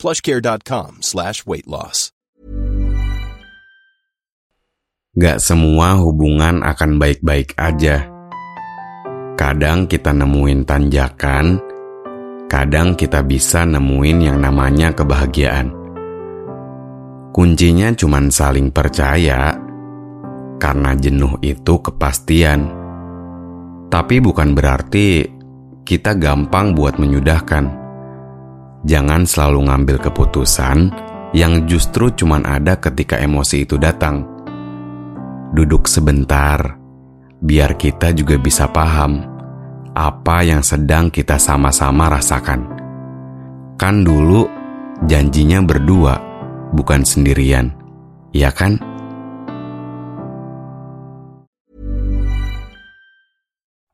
plushcare.com slash weight loss. Gak semua hubungan akan baik-baik aja. Kadang kita nemuin tanjakan, kadang kita bisa nemuin yang namanya kebahagiaan. Kuncinya cuma saling percaya, karena jenuh itu kepastian. Tapi bukan berarti kita gampang buat menyudahkan. Jangan selalu ngambil keputusan yang justru cuma ada ketika emosi itu datang. Duduk sebentar, biar kita juga bisa paham apa yang sedang kita sama-sama rasakan. Kan dulu janjinya berdua, bukan sendirian, ya kan?